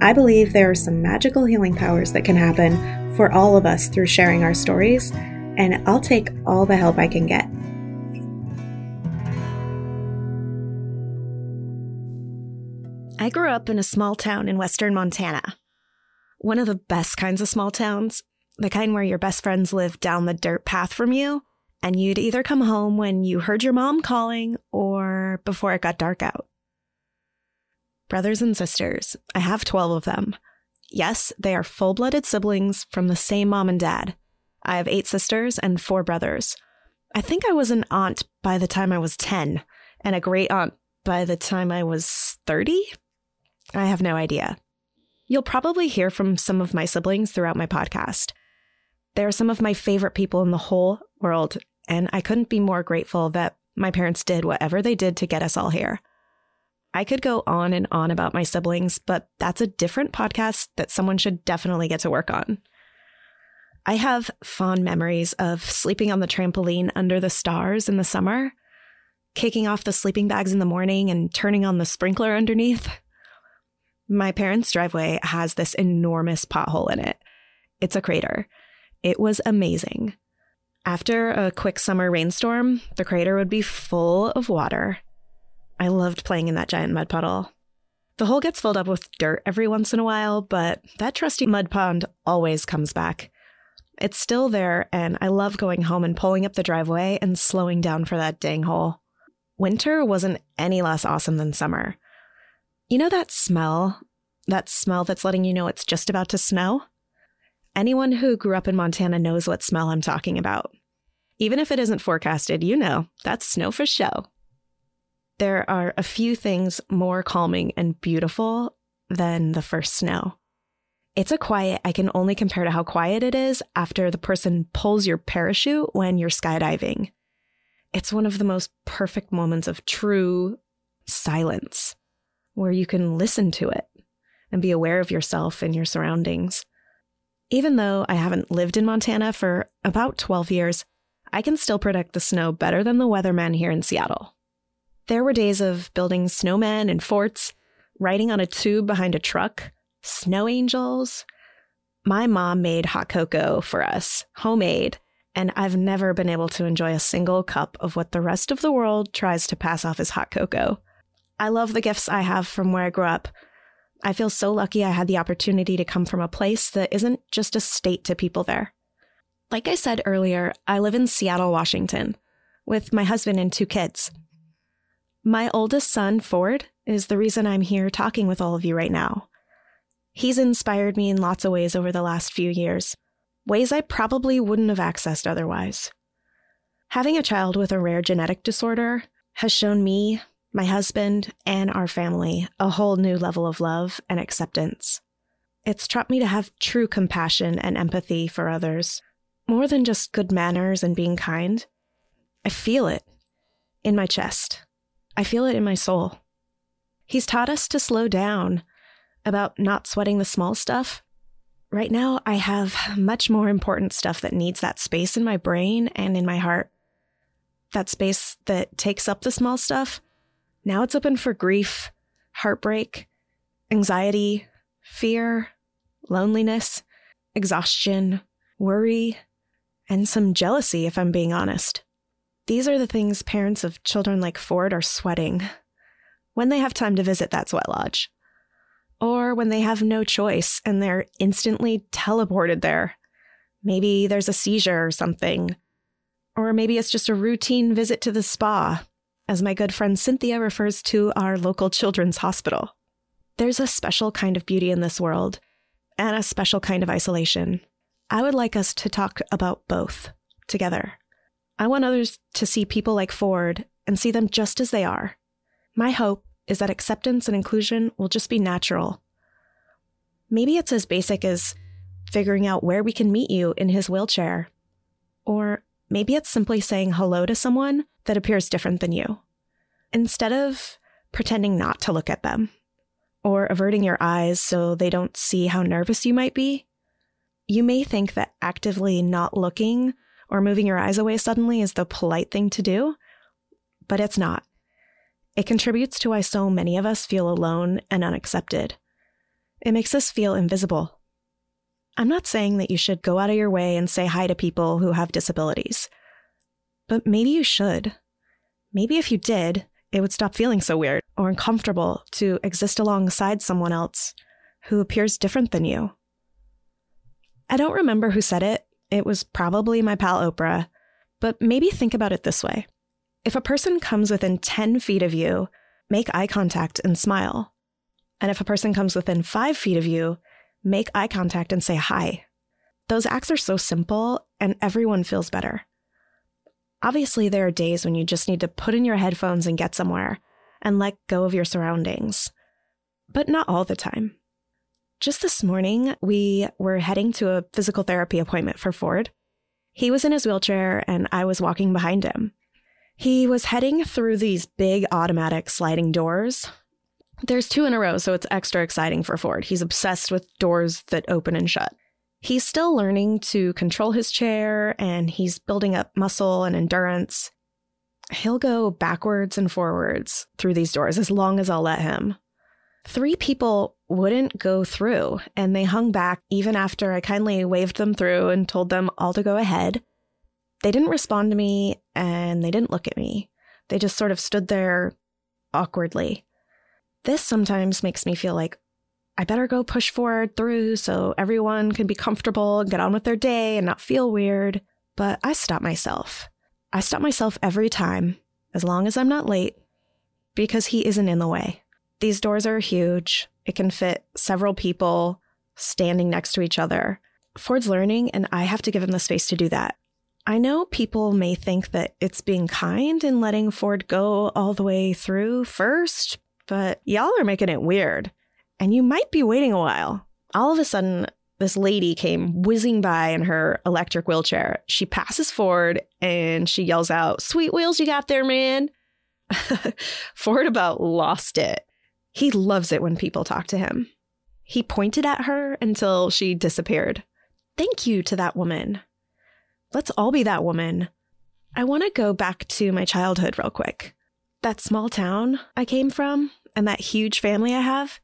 I believe there are some magical healing powers that can happen for all of us through sharing our stories, and I'll take all the help I can get. I grew up in a small town in western Montana. One of the best kinds of small towns, the kind where your best friends live down the dirt path from you, and you'd either come home when you heard your mom calling or before it got dark out. Brothers and sisters, I have 12 of them. Yes, they are full blooded siblings from the same mom and dad. I have eight sisters and four brothers. I think I was an aunt by the time I was 10, and a great aunt by the time I was 30? I have no idea. You'll probably hear from some of my siblings throughout my podcast. They are some of my favorite people in the whole world, and I couldn't be more grateful that my parents did whatever they did to get us all here. I could go on and on about my siblings, but that's a different podcast that someone should definitely get to work on. I have fond memories of sleeping on the trampoline under the stars in the summer, kicking off the sleeping bags in the morning, and turning on the sprinkler underneath. My parents' driveway has this enormous pothole in it. It's a crater. It was amazing. After a quick summer rainstorm, the crater would be full of water. I loved playing in that giant mud puddle. The hole gets filled up with dirt every once in a while, but that trusty mud pond always comes back. It's still there, and I love going home and pulling up the driveway and slowing down for that dang hole. Winter wasn't any less awesome than summer. You know that smell? That smell that's letting you know it's just about to snow? Anyone who grew up in Montana knows what smell I'm talking about. Even if it isn't forecasted, you know, that's snow for show. There are a few things more calming and beautiful than the first snow. It's a quiet I can only compare to how quiet it is after the person pulls your parachute when you're skydiving. It's one of the most perfect moments of true silence where you can listen to it and be aware of yourself and your surroundings. Even though I haven't lived in Montana for about 12 years, I can still predict the snow better than the weatherman here in Seattle. There were days of building snowmen and forts, riding on a tube behind a truck, snow angels. My mom made hot cocoa for us, homemade, and I've never been able to enjoy a single cup of what the rest of the world tries to pass off as hot cocoa. I love the gifts I have from where I grew up. I feel so lucky I had the opportunity to come from a place that isn't just a state to people there. Like I said earlier, I live in Seattle, Washington, with my husband and two kids. My oldest son, Ford, is the reason I'm here talking with all of you right now. He's inspired me in lots of ways over the last few years, ways I probably wouldn't have accessed otherwise. Having a child with a rare genetic disorder has shown me, my husband, and our family a whole new level of love and acceptance. It's taught me to have true compassion and empathy for others, more than just good manners and being kind. I feel it in my chest. I feel it in my soul. He's taught us to slow down, about not sweating the small stuff. Right now, I have much more important stuff that needs that space in my brain and in my heart. That space that takes up the small stuff now it's open for grief, heartbreak, anxiety, fear, loneliness, exhaustion, worry, and some jealousy, if I'm being honest. These are the things parents of children like Ford are sweating when they have time to visit that sweat lodge, or when they have no choice and they're instantly teleported there. Maybe there's a seizure or something, or maybe it's just a routine visit to the spa as my good friend Cynthia refers to our local children's hospital. There's a special kind of beauty in this world, and a special kind of isolation. I would like us to talk about both together. I want others to see people like Ford and see them just as they are. My hope is that acceptance and inclusion will just be natural. Maybe it's as basic as figuring out where we can meet you in his wheelchair. Or maybe it's simply saying hello to someone that appears different than you. Instead of pretending not to look at them, or averting your eyes so they don't see how nervous you might be, you may think that actively not looking or moving your eyes away suddenly is the polite thing to do, but it's not. It contributes to why so many of us feel alone and unaccepted. It makes us feel invisible. I'm not saying that you should go out of your way and say hi to people who have disabilities, but maybe you should. Maybe if you did, it would stop feeling so weird or uncomfortable to exist alongside someone else who appears different than you. I don't remember who said it. It was probably my pal Oprah. But maybe think about it this way if a person comes within 10 feet of you, make eye contact and smile. And if a person comes within five feet of you, make eye contact and say hi. Those acts are so simple, and everyone feels better. Obviously, there are days when you just need to put in your headphones and get somewhere and let go of your surroundings, but not all the time. Just this morning, we were heading to a physical therapy appointment for Ford. He was in his wheelchair and I was walking behind him. He was heading through these big automatic sliding doors. There's two in a row, so it's extra exciting for Ford. He's obsessed with doors that open and shut. He's still learning to control his chair and he's building up muscle and endurance. He'll go backwards and forwards through these doors as long as I'll let him. Three people wouldn't go through, and they hung back even after I kindly waved them through and told them all to go ahead. They didn't respond to me and they didn't look at me. They just sort of stood there awkwardly. This sometimes makes me feel like I better go push forward through so everyone can be comfortable and get on with their day and not feel weird. But I stop myself. I stop myself every time, as long as I'm not late, because he isn't in the way. These doors are huge. It can fit several people standing next to each other. Ford's learning, and I have to give him the space to do that. I know people may think that it's being kind in letting Ford go all the way through first, but y'all are making it weird. And you might be waiting a while. All of a sudden, this lady came whizzing by in her electric wheelchair. She passes Ford and she yells out, Sweet wheels you got there, man. Ford about lost it. He loves it when people talk to him. He pointed at her until she disappeared. Thank you to that woman. Let's all be that woman. I want to go back to my childhood real quick. That small town I came from and that huge family I have,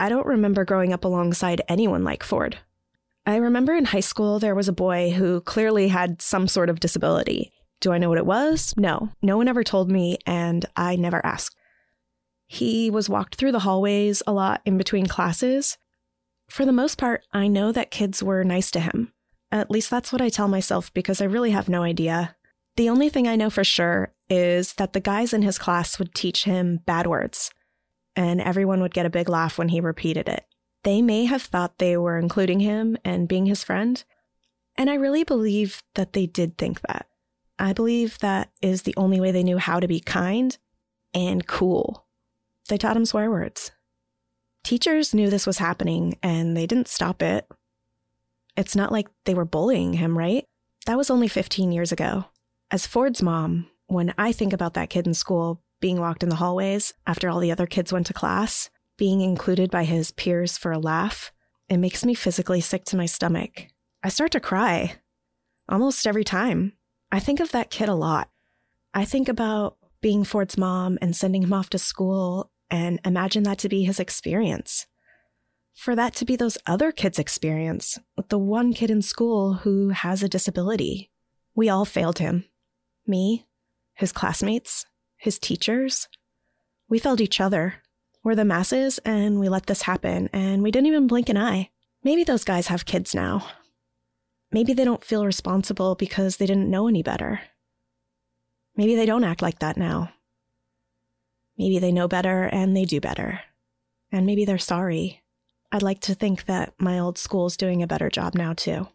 I don't remember growing up alongside anyone like Ford. I remember in high school there was a boy who clearly had some sort of disability. Do I know what it was? No. No one ever told me, and I never asked. He was walked through the hallways a lot in between classes. For the most part, I know that kids were nice to him. At least that's what I tell myself because I really have no idea. The only thing I know for sure is that the guys in his class would teach him bad words, and everyone would get a big laugh when he repeated it. They may have thought they were including him and being his friend, and I really believe that they did think that. I believe that is the only way they knew how to be kind and cool. They taught him swear words. Teachers knew this was happening and they didn't stop it. It's not like they were bullying him, right? That was only 15 years ago. As Ford's mom, when I think about that kid in school being walked in the hallways after all the other kids went to class, being included by his peers for a laugh, it makes me physically sick to my stomach. I start to cry almost every time. I think of that kid a lot. I think about being Ford's mom and sending him off to school and imagine that to be his experience. For that to be those other kids' experience with the one kid in school who has a disability. We all failed him. Me, his classmates, his teachers. We failed each other. We're the masses and we let this happen and we didn't even blink an eye. Maybe those guys have kids now. Maybe they don't feel responsible because they didn't know any better. Maybe they don't act like that now. Maybe they know better and they do better. And maybe they're sorry. I'd like to think that my old school's doing a better job now, too.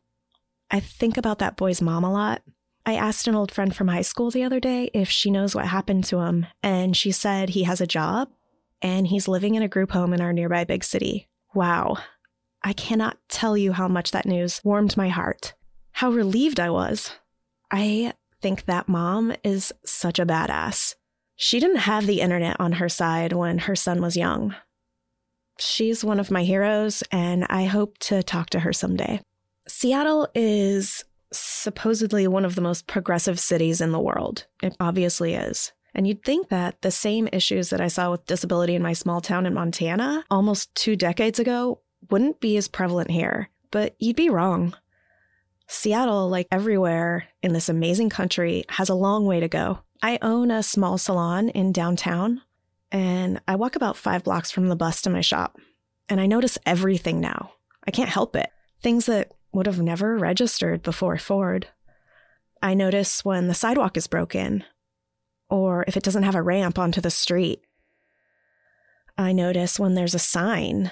I think about that boy's mom a lot. I asked an old friend from high school the other day if she knows what happened to him, and she said he has a job and he's living in a group home in our nearby big city. Wow. I cannot tell you how much that news warmed my heart. How relieved I was. I think that mom is such a badass. She didn't have the internet on her side when her son was young. She's one of my heroes, and I hope to talk to her someday. Seattle is supposedly one of the most progressive cities in the world. It obviously is. And you'd think that the same issues that I saw with disability in my small town in Montana almost two decades ago wouldn't be as prevalent here. But you'd be wrong. Seattle, like everywhere in this amazing country, has a long way to go. I own a small salon in downtown, and I walk about five blocks from the bus to my shop. And I notice everything now. I can't help it. Things that would have never registered before Ford. I notice when the sidewalk is broken, or if it doesn't have a ramp onto the street. I notice when there's a sign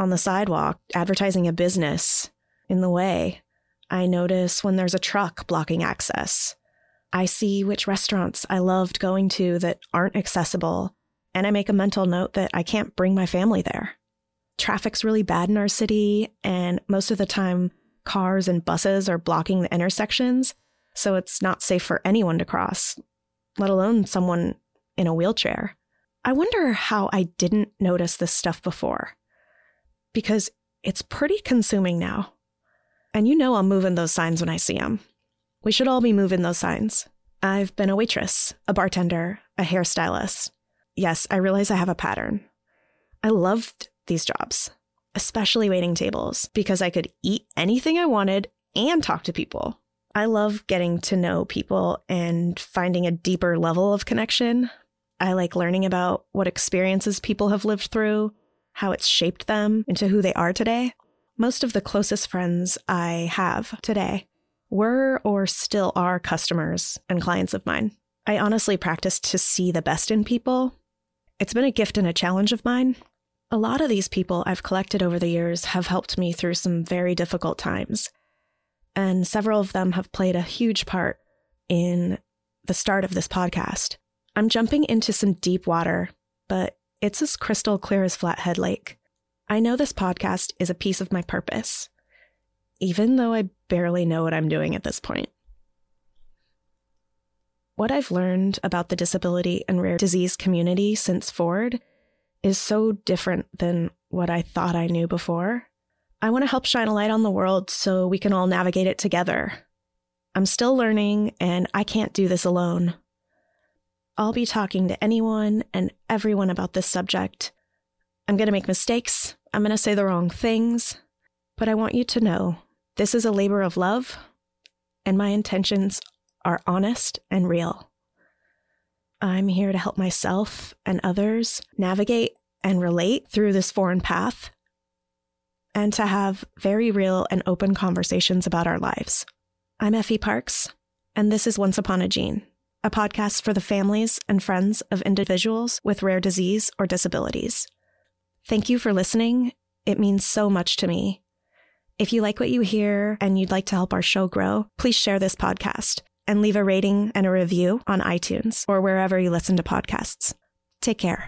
on the sidewalk advertising a business in the way. I notice when there's a truck blocking access. I see which restaurants I loved going to that aren't accessible, and I make a mental note that I can't bring my family there. Traffic's really bad in our city, and most of the time, cars and buses are blocking the intersections, so it's not safe for anyone to cross, let alone someone in a wheelchair. I wonder how I didn't notice this stuff before. Because it's pretty consuming now. And you know I'm moving those signs when I see them. We should all be moving those signs. I've been a waitress, a bartender, a hairstylist. Yes, I realize I have a pattern. I loved these jobs especially waiting tables, because I could eat anything I wanted and talk to people. I love getting to know people and finding a deeper level of connection. I like learning about what experiences people have lived through, how it's shaped them into who they are today. Most of the closest friends I have today were or still are customers and clients of mine. I honestly practice to see the best in people. It's been a gift and a challenge of mine, a lot of these people I've collected over the years have helped me through some very difficult times, and several of them have played a huge part in the start of this podcast. I'm jumping into some deep water, but it's as crystal clear as Flathead Lake. I know this podcast is a piece of my purpose, even though I barely know what I'm doing at this point. What I've learned about the disability and rare disease community since Ford is so different than what I thought I knew before. I want to help shine a light on the world so we can all navigate it together. I'm still learning, and I can't do this alone. I'll be talking to anyone and everyone about this subject. I'm going to make mistakes, I'm going to say the wrong things, but I want you to know this is a labor of love, and my intentions are honest and real. I'm here to help myself and others navigate and relate through this foreign path and to have very real and open conversations about our lives. I'm Effie Parks, and this is Once Upon a Gene, a podcast for the families and friends of individuals with rare disease or disabilities. Thank you for listening. It means so much to me. If you like what you hear and you'd like to help our show grow, please share this podcast and leave a rating and a review on iTunes or wherever you listen to podcasts. Take care.